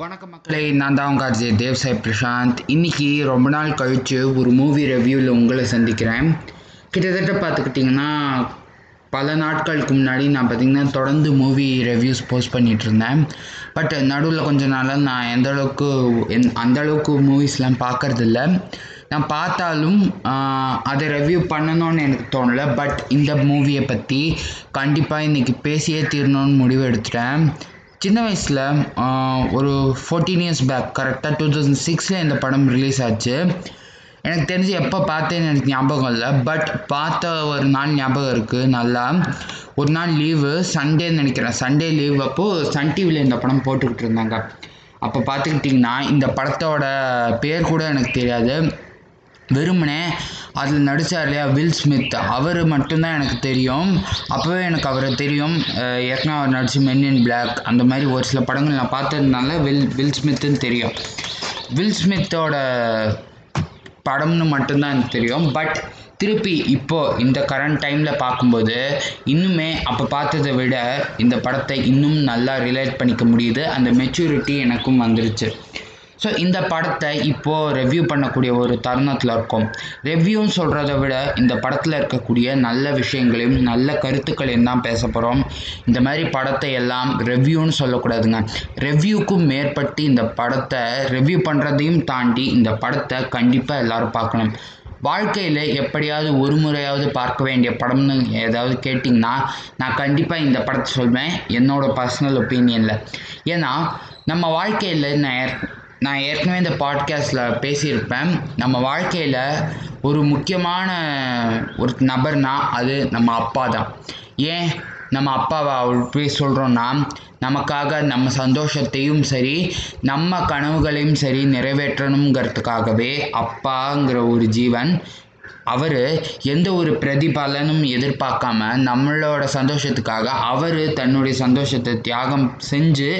வணக்கம் மக்களே. நான் தான் உங்கள் அஜய் தேவ் சாய் பிரசாந்த். இன்றைக்கி ரொம்ப நாள் கழித்து ஒரு மூவி ரிவ்யூவில் உங்களை சந்திக்கிறேன். கிட்டத்தட்ட பார்த்துக்கிட்டிங்கன்னா பல நாட்களுக்கு முன்னாடி நான் பார்த்திங்கன்னா தொடர்ந்து மூவி ரிவ்யூஸ் போஸ்ட் பண்ணிகிட்டு இருந்தேன். பட் நடுவில் கொஞ்ச நாளாக நான் எந்த அளவுக்கு எந் அந்த அளவுக்கு மூவிஸ்லாம் பார்க்கறதில்ல. நான் பார்த்தாலும் அதை ரிவ்யூ பண்ணணும்னு எனக்கு தோணலை. பட் இந்த மூவியை பற்றி கண்டிப்பாக இன்றைக்கி பேசியே தீரணும்னு முடிவு எடுத்துட்டேன். சின்ன வயசில் ஒரு ஃபோர்டீன் இயர்ஸ் பேக் கரெக்டாக டூ தௌசண்ட் சிக்ஸில் இந்த படம் ரிலீஸ் ஆச்சு. எனக்கு தெரிஞ்சு எப்போ பார்த்தேன்னு எனக்கு ஞாபகம் இல்லை. பட் பார்த்த ஒரு நாள் ஞாபகம் இருக்குது நல்லா. ஒரு நாள் லீவு சண்டேன்னு நினைக்கிறேன். சண்டே லீவ் அப்போது சன் டிவியில் இந்த படம் போட்டுக்கிட்டு இருந்தாங்க. அப்போ பார்த்துக்கிட்டிங்கன்னா இந்த படத்தோட பேர் கூட எனக்கு தெரியாது. வெறுமனே அதில் நடித்தார் இல்லையா வில் ஸ்மித் அவர் மட்டும்தான் எனக்கு தெரியும். அப்போவே எனக்கு அவரை தெரியும். ஏற்கனவே அவர் நடிச்சு மென் இன் பிளாக் அந்த மாதிரி ஒரு சில படங்கள் நான் பார்த்ததுனால வில் வில் ஸ்மித்துன்னு தெரியும். வில் ஸ்மித்தோட படம்னு மட்டும்தான் எனக்கு தெரியும். பட் திருப்பி இப்போது இந்த கரண்ட் டைமில் பார்க்கும்போது இன்னுமே அப்போ பார்த்ததை விட இந்த படத்தை இன்னும் நல்லா ரிலேட் பண்ணிக்க முடியுது. அந்த மெச்சூரிட்டி எனக்கும் வந்துருச்சு. ஸோ இந்த படத்தை இப்போது ரெவ்யூ பண்ணக்கூடிய ஒரு தருணத்தில் இருக்கோம். ரெவ்யூன்னு சொல்கிறத விட இந்த படத்தில் இருக்கக்கூடிய நல்ல விஷயங்களையும் நல்ல கருத்துக்களையும் தான் பேச போகிறோம் இந்த மாதிரி படத்தை எல்லாம் ரெவ்யூன்னு சொல்லக்கூடாதுங்க. ரெவ்யூக்கும் மேற்பட்டு இந்த படத்தை ரெவ்யூ பண்ணுறதையும் தாண்டி இந்த படத்தை கண்டிப்பாக எல்லோரும் பார்க்கணும். வாழ்க்கையில் எப்படியாவது ஒரு முறையாவது பார்க்க வேண்டிய படம்னு ஏதாவது கேட்டிங்கன்னா நான் கண்டிப்பாக இந்த படத்தை சொல்வேன். என்னோட பர்சனல் ஒப்பீனியனில் ஏன்னா நம்ம வாழ்க்கையில் நான் நான் ஏற்கனவே இந்த பாட்காஸ்ட்டில் பேசியிருப்பேன். நம்ம வாழ்க்கையில் ஒரு முக்கியமான ஒரு நபர்னா அது நம்ம அப்பா தான். ஏன் நம்ம அப்பாவை அப்படி சொல்கிறோன்னா நமக்காக நம்ம சந்தோஷத்தையும் சரி நம்ம கனவுகளையும் சரி நிறைவேற்றணுங்கிறதுக்காகவே அப்பாங்கிற ஒரு ஜீவன். அவர் எந்த ஒரு பிரதிபலனும் எதிர்பார்க்காம நம்மளோட சந்தோஷத்துக்காக அவர் தன்னுடைய சந்தோஷத்தை தியாகம் செஞ்சு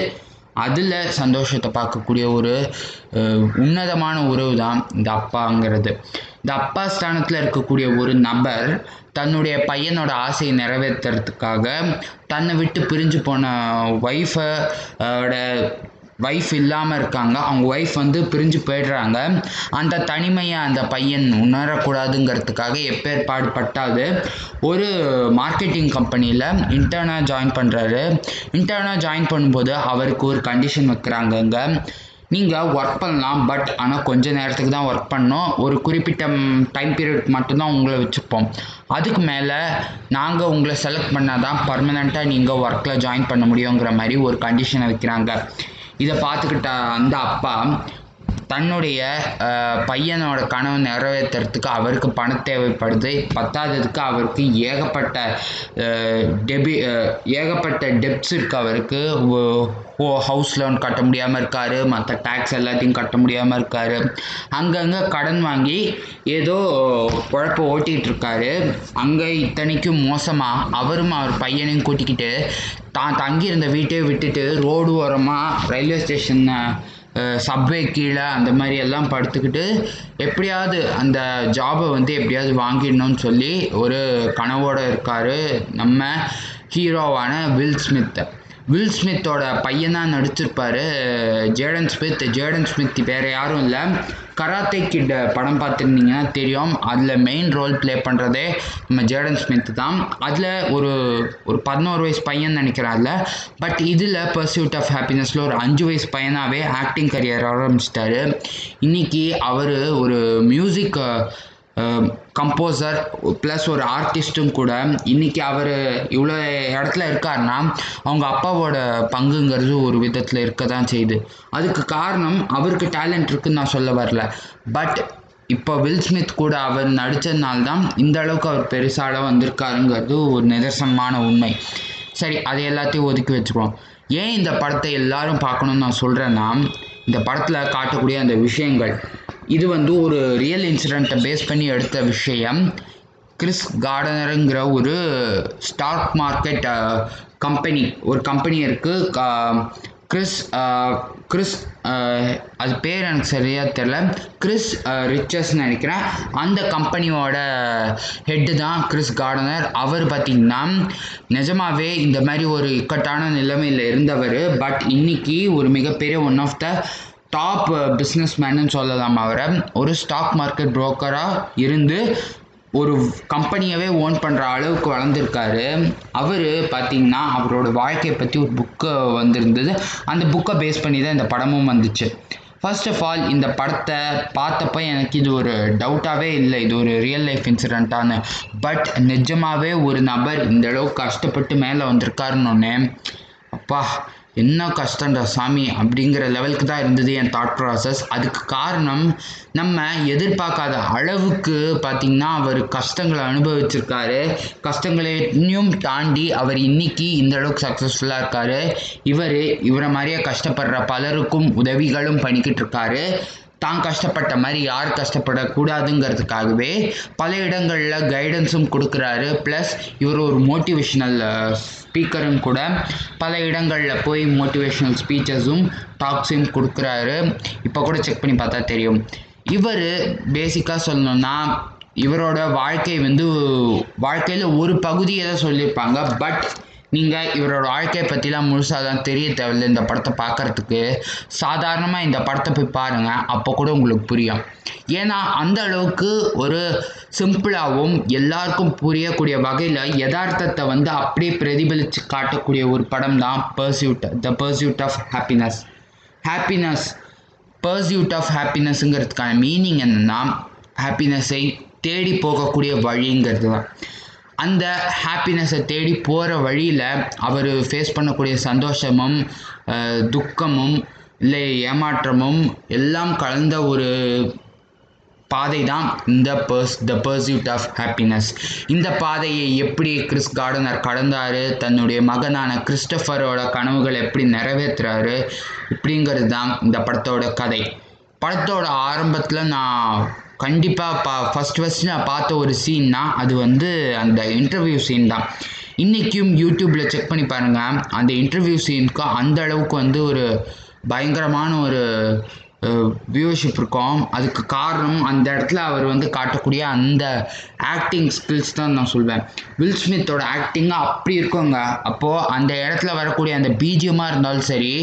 அதில் சந்தோஷத்தை பார்க்கக்கூடிய ஒரு உன்னதமான உறவு தான் இந்த அப்பாங்கிறது. இந்த அப்பா ஸ்தானத்தில் இருக்கக்கூடிய ஒரு நபர் தன்னுடைய பையனோட ஆசையை நிறைவேற்றுறதுக்காக தன்னை விட்டு பிரிஞ்சு போன ஒய்ஃபோட ஒய்ஃப் இல்லாமல் இருக்காங்க. அவங்க ஒய்ஃப் வந்து பிரிஞ்சு போயிடுறாங்க. அந்த தனிமையை அந்த பையன் உணரக்கூடாதுங்கிறதுக்காக எப்பேற்பாடு பட்டாது ஒரு மார்க்கெட்டிங் கம்பெனியில் இன்டர்னாக ஜாயின் பண்ணுறாரு இன்டர்னாக ஜாயின் பண்ணும்போது அவருக்கு ஒரு கண்டிஷன் வைக்கிறாங்கங்க. நீங்கள் ஒர்க் பண்ணலாம் பட் ஆனால் கொஞ்ச நேரத்துக்கு தான் ஒர்க் பண்ணோம் ஒரு குறிப்பிட்ட டைம் பீரியட் மட்டும்தான் உங்களை வச்சுப்போம். அதுக்கு மேலே நாங்கள் உங்களை செலக்ட் பண்ணால் தான் பர்மனெண்ட்டாக நீங்கள் ஒர்க்கில் ஜாயின் பண்ண முடியுங்கிற மாதிரி ஒரு கண்டிஷனை வைக்கிறாங்க. இதை பார்த்துக்கிட்ட அந்த அப்பா தன்னுடைய பையனோட கனவு நிறைவேற்றுறதுக்கு அவருக்கு பணம் தேவைப்படுது. பத்தாததுக்கு அவருக்கு ஏகப்பட்ட டெபி ஏகப்பட்ட டெப்ஸ் இருக்குது அவருக்கு. ஓ ஹவுஸ் லோன் கட்ட முடியாமல் இருக்காரு. மற்ற டேக்ஸ் எல்லாத்தையும் கட்ட முடியாமல் இருக்காரு. அங்கங்கே கடன் வாங்கி ஏதோ குழப்ப ஓட்டிகிட்டு இருக்காரு. அங்கே இத்தனைக்கும் மோசமாக அவரும் அவர் பையனையும் கூட்டிக்கிட்டு தான் தங்கியிருந்த வீட்டையே விட்டுட்டு ரோடு ஓரமாக ரயில்வே ஸ்டேஷனை சப்வே கீழே அந்த மாதிரி எல்லாம் படுத்துக்கிட்டு எப்படியாவது அந்த ஜாபை வந்து எப்படியாவது வாங்கிடணும்னு சொல்லி ஒரு கனவோடு இருக்கார் நம்ம ஹீரோவான வில் ஸ்மித் வில் ஸ்மித்தோட பையனாக நடிச்சிருப்பார். ஜேடன் ஸ்மித் ஜேடன் ஸ்மித் வேறு யாரும் இல்லை. கராத்தே கிட் படம் பார்த்துருந்தீங்கன்னா தெரியும். அதில் மெயின் ரோல் ப்ளே பண்ணுறதே நம்ம ஜேடன் ஸ்மித் தான். அதில் ஒரு ஒரு பதினோரு வயசு பையன் நினைக்கிறேன் பட் இதில் பர்சியூட் ஆஃப் ஹாப்பினஸில் ஒரு அஞ்சு வயசு பையனாகவே ஆக்டிங் கரியர் ஆரம்பிச்சிட்டாரு. இன்றைக்கி அவர் ஒரு மியூசிக் கம்போசர் ப்ளஸ் ஒரு ஆர்டிஸ்ட்டும் கூட இன்னைக்கு அவர் இவ்வளோ இடத்துல இருக்காருன்னா அவங்க அப்பாவோட பங்குங்கிறது ஒரு விதத்தில் இருக்க தான் செய்யுது. அதுக்கு காரணம் அவருக்கு டேலண்ட் இருக்குன்னு நான் சொல்ல வரல. பட் இப்போ வில் ஸ்மித் கூட அவர் நடித்ததுனால தான் இந்த அளவுக்கு அவர் பெருசால வந்திருக்காருங்கிறது ஒரு நிதர்சனமான உண்மை. சரி அதை எல்லாத்தையும் ஒதுக்கி வச்சுக்குவோம். ஏன் இந்த படத்தை எல்லாரும் பார்க்கணும்னு நான் சொல்கிறேன்னா இந்த படத்தில் காட்டக்கூடிய அந்த விஷயங்கள். இது வந்து ஒரு ரியல் இன்சிடெண்ட்டை பேஸ் பண்ணி எடுத்த விஷயம். கிறிஸ் கார்டனருங்கிற ஒரு ஸ்டாக் மார்க்கெட் கம்பெனி ஒரு கம்பெனி இருக்குது கிறிஸ் கிறிஸ் அது பேர் எனக்கு சரியாக தெரில கிறிஸ் ரிச்சர்ஸ்னு நினைக்கிறேன். அந்த கம்பெனியோட ஹெட்டு தான் கிறிஸ் கார்டனர் அவர் பார்த்திங்கன்னா நிஜமாவே இந்த மாதிரி ஒரு இக்கட்டான நிலைமையில் இருந்தவர். பட் இன்னைக்கு ஒரு மிகப்பெரிய one of the top business மேன்னு சொல்லலாம் அவரை? ஒரு ஸ்டாக் மார்க்கெட் புரோக்கராக இருந்து ஒரு கம்பெனியவே ஓன் பண்ணுற அளவுக்கு வளர்ந்துருக்காரு. அவர் பார்த்திங்கன்னா அவரோட வாழ்க்கையை பற்றி ஒரு புக்கு வந்திருந்தது. அந்த புக்கை பேஸ் பண்ணி தான் இந்த படமும் வந்துச்சு. ஃபர்ஸ்ட் ஆஃப் ஆல் இந்த படத்தை பார்த்தப்ப எனக்கு இது ஒரு டவுட்டாகவே இல்லை. இது ஒரு ரியல் லைஃப் இன்சிடெண்ட்டானு பட் நிஜமாகவே ஒரு நபர் இந்த அளவுக்கு கஷ்டப்பட்டு மேலே வந்திருக்காருன்னொன்னே அப்பா என்ன கஷ்டம்டா சாமி அப்படிங்கிற லெவலுக்கு தான் இருந்தது என் தாட் ப்ராசஸ் அதுக்கு காரணம் நம்ம எதிர்பார்க்காத அளவுக்கு பார்த்திங்கன்னா அவர் கஷ்டங்களை அனுபவிச்சிருக்காரு. கஷ்டங்களையும் தாண்டி அவர் இன்னைக்கு இந்த அளவுக்கு சக்ஸஸ்ஃபுல்லாக இருக்காரு. இவர் இவரை மாதிரியே கஷ்டப்படுற பலருக்கும் உதவிகளும் பண்ணிக்கிட்டு இருக்காரு. தான் கஷ்டப்பட்ட மாதிரி யார் கஷ்டப்படக்கூடாதுங்கிறதுக்காகவே பல இடங்களில் கைடன்ஸும் கொடுக்குறாரு. ப்ளஸ் இவர் ஒரு மோட்டிவேஷ்னல் ஸ்பீக்கரும் கூட. பல இடங்களில் போய் மோட்டிவேஷ்னல் ஸ்பீச்சஸும் டாக்ஸையும் கொடுக்குறாரு. இப்போ கூட செக் பண்ணி பார்த்தா தெரியும். இவர் பேசிக்காக சொல்லணும்னா இவரோட வாழ்க்கை வந்து வாழ்க்கையில் ஒரு பகுதியை தான் சொல்லியிருப்பாங்க. பட் நீங்கள் இவரோட வாழ்க்கையை பற்றிலாம் முழுசாக தான் தெரிய தேவையில்லை இந்த படத்தை பார்க்கறதுக்கு. சாதாரணமாக இந்த படத்தை போய் பாருங்கள் அப்போ கூட உங்களுக்கு புரியும். ஏன்னா அந்த அளவுக்கு ஒரு சிம்பிளாகவும் எல்லாருக்கும் புரியக்கூடிய வகையில் யதார்த்தத்தை வந்து அப்படியே பிரதிபலித்து காட்டக்கூடிய ஒரு படம் தான் pursuit the pursuit of happiness happiness pursuit of ஹாப்பினஸ்ங்கிறதுக்கான meaning என்னென்னா ஹாப்பினஸை தேடி போகக்கூடிய வழிங்கிறது தான். அந்த ஹாப்பினஸை தேடி போகிற வழியில் அவர் ஃபேஸ் பண்ணக்கூடிய சந்தோஷமும் துக்கமும் இல்லை ஏமாற்றமும் எல்லாம் கலந்த ஒரு பாதை தான் இந்த purse the pursuit of happiness இந்த பாதையை எப்படி கிறிஸ் கார்டனர் கடந்தார் தன்னுடைய மகனான கிறிஸ்டஃபரோட கனவுகளை எப்படி நிறைவேற்றுறாரு இப்படிங்கிறது தான் இந்த படத்தோட கதை. படத்தோட ஆரம்பத்தில் நான் கண்டிப்பாக பா ஃபஸ்ட் ஃபஸ்ட்டு நான் பார்த்த ஒரு சீன்னா அது வந்து அந்த இன்டர்வியூ சீன் தான். இன்றைக்கும் யூடியூப்பில் செக் பண்ணி பாருங்கள் அந்த இன்டர்வியூ சீனுக்கு அந்த அளவுக்கு வந்து ஒரு பயங்கரமான ஒரு வியூவர்ஷிப் இருக்கும் அதுக்கு காரணம் அந்த இடத்துல அவர் வந்து காட்டக்கூடிய அந்த ஆக்டிங் ஸ்கில்ஸ் தான் நான் சொல்வேன். வில் ஸ்மித்தோட ஆக்டிங்காக அப்படி இருக்குங்க. அப்போது அந்த இடத்துல வரக்கூடிய அந்த பீஜியமாக இருந்தாலும் சரி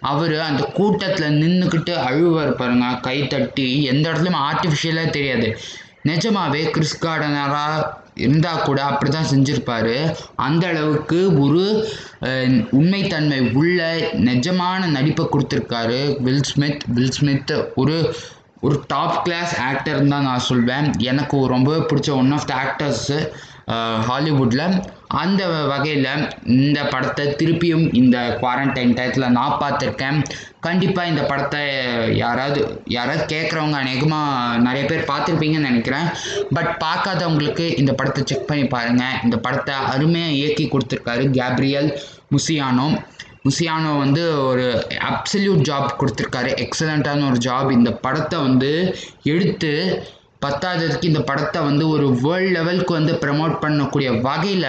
அவர் அந்த கூட்டத்தில் நின்றுக்கிட்டு அழுவார் பாருங்க கை தட்டி. எந்த இடத்துலையும் ஆர்டிஃபிஷியலாக தெரியாது. நிஜமாவே கிறிஸ் கார்டனராக இருந்தால் கூட அப்படி தான் செஞ்சுருப்பாரு. அந்த அளவுக்கு ஒரு உண்மைத்தன்மை உள்ள நிஜமான நடிப்பை கொடுத்துருக்காரு வில் ஸ்மித் வில் ஸ்மித் ஒரு ஒரு டாப் கிளாஸ் ஆக்டர்னு தான் நான் சொல்வேன். எனக்கு ரொம்பவே பிடிச்ச ஒன் ஆஃப் த ஆக்டர்ஸு ஹாலிவுட்டில் அந்த வகையில் இந்த படத்தை திருப்பியும் இந்த குவாரண்டைன் டயத்தில் நான் பார்த்துருக்கேன். கண்டிப்பாக இந்த படத்தை யாராவது யாராவது கேட்குறவங்க அநேகமாக நிறைய பேர் பார்த்துருப்பீங்கன்னு நினைக்கிறேன். பட் பார்க்காதவங்களுக்கு இந்த படத்தை செக் பண்ணி பாருங்கள் இந்த படத்தை அருமையாக இயக்கி கொடுத்துருக்காரு கேப்ரியல் முசியானோ. முசியானோ வந்து ஒரு அப்சல்யூட் ஜாப் கொடுத்துருக்காரு. எக்ஸலண்ட்டான ஒரு ஜாப் இந்த படத்தை வந்து எடுத்து பத்தாததுக்கு இந்த படத்தை வந்து ஒரு வேர்ல்ட் லெவலுக்கு வந்து ப்ரமோட் பண்ணக்கூடிய வகையில்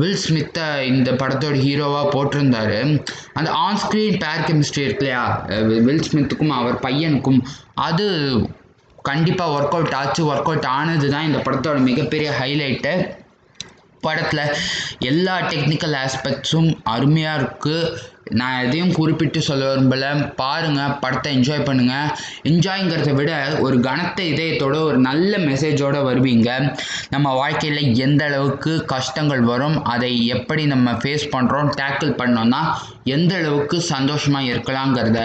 வில் ஸ்மித்தை இந்த படத்தோட ஹீரோவாக போட்டிருந்தாரு. அந்த ஆன் ஸ்க்ரீன் பேர் கெமிஸ்ட்ரி இருக்கு இல்லையா? வில் ஸ்மித்துக்கும் அவர் பையனுக்கும் அது கண்டிப்பாக ஒர்க் அவுட் ஆச்சு. ஒர்க் அவுட் ஆனது தான் இந்த படத்தோட மிகப்பெரிய ஹைலைட்டு படத்தில் எல்லா டெக்னிக்கல் ஆஸ்பெக்ட்ஸும் அருமையாக இருக்குது நான் எதையும் குறிப்பிட்டு சொல்ல விரும்பல. பாருங்கள் படத்தை என்ஜாய் பண்ணுங்கள் என்ஜாய்ங்கிறத விட ஒரு கனத்த இதயத்தோட ஒரு நல்ல மெசேஜோடு வருவீங்க. நம்ம வாழ்க்கையில் எந்த அளவுக்கு கஷ்டங்கள் வரும் அதை எப்படி நம்ம ஃபேஸ் பண்ணுறோம் டேக்கிள் பண்ணோம்னா எந்த அளவுக்கு சந்தோஷமாக இருக்கலாங்கிறத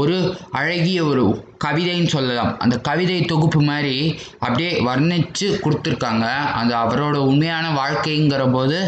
ஒரு அழகிய ஒரு கவிதைன்னு சொல்லலாம். அந்த கவிதை தொகுப்பு மாதிரி அப்படியே வர்ணித்து கொடுத்துருக்காங்க. அந்த அவரோட உண்மையான வாழ்க்கைங்கிற போது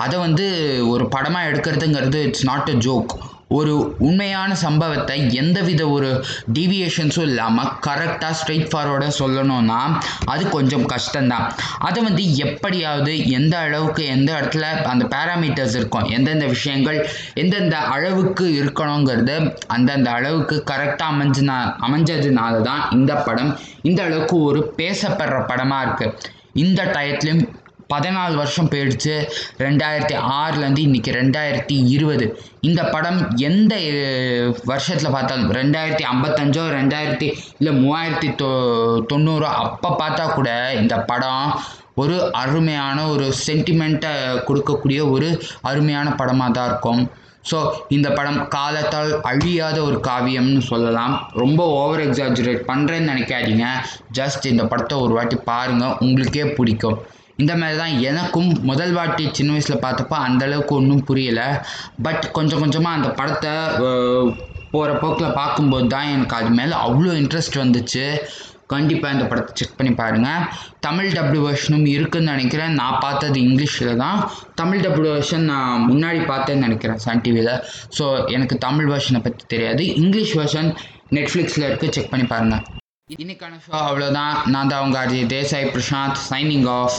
அதை வந்து ஒரு படமாக எடுக்கிறதுங்கிறது இட்ஸ் நாட் அ ஜோக் ஒரு உண்மையான சம்பவத்தை எந்தவித ஒரு டீவியேஷன்ஸும் இல்லாமல் கரெக்டாக ஸ்ட்ரெயிட் ஃபார்வர்டாக சொல்லணும்னா அது கொஞ்சம் கஷ்டம்தான். அதை வந்து எப்படியாவது எந்த அளவுக்கு எந்த இடத்துல அந்த பேராமீட்டர்ஸ் இருக்கும் எந்தெந்த விஷயங்கள் எந்தெந்த அளவுக்கு இருக்கணுங்கிறது அந்தந்த அளவுக்கு கரெக்டாக அமைஞ்சுனா அமைஞ்சதுனால தான் இந்த படம் இந்த அளவுக்கு ஒரு பேசப்படுற படமாக இருக்குது இந்த டயத்துலையும் பதினாலு வருஷம் போயிடுச்சு. ரெண்டாயிரத்தி ஆறுலேருந்து இன்றைக்கி ரெண்டாயிரத்தி இருபது. இந்த படம் எந்த வருஷத்தில் பார்த்தாலும் ரெண்டாயிரத்தி ஐம்பத்தஞ்சோ ரெண்டாயிரத்தி இல்லை மூவாயிரத்தி தொ தொண்ணூறோ அப்போ பார்த்தா கூட இந்த படம் ஒரு அருமையான ஒரு சென்டிமெண்ட்டை கொடுக்கக்கூடிய ஒரு அருமையான படமாக தான் இருக்கும். ஸோ இந்த படம் காலத்தால் அழியாத ஒரு காவியம்னு சொல்லலாம். ரொம்ப ஓவர் எக்ஸாஜுரேட் பண்ணுறேன்னு நினைக்காதீங்க. ஜஸ்ட் இந்த படத்தை ஒரு வாட்டி பாருங்கள் உங்களுக்கே பிடிக்கும். இந்த மாதிரி தான் எனக்கும் முதல் வாட்டி சின்ன வயசில் பார்த்தப்போ அந்தளவுக்கு ஒன்றும் புரியலை. பட் கொஞ்சம் கொஞ்சமாக அந்த படத்தை போகிற போக்கில் பார்க்கும்போது தான் எனக்கு அது மேலே அவ்வளோ இன்ட்ரெஸ்ட் வந்துச்சு. கண்டிப்பாக இந்த படத்தை செக் பண்ணி பாருங்கள் தமிழ் டப்டு வெர்ஷனும் இருக்குதுன்னு நினைக்கிறேன். நான் பார்த்தது இங்கிலீஷில் தான். தமிழ் டப்டு வெர்ஷன் நான் முன்னாடி பார்த்தேன்னு நினைக்கிறேன் சன் டிவியில் ஸோ எனக்கு தமிழ் வெர்ஷனை பற்றி தெரியாது. இங்கிலீஷ் வெர்ஷன் நெட்ஃப்ளிக்ஸில் இருக்குது செக் பண்ணி பாருங்கள் இன்னைக்கான ஷோ அவ்வளோதான் நான் தான் உங்கள் அஜய் தேசாய் பிரசாந்த் சைனிங் ஆஃப்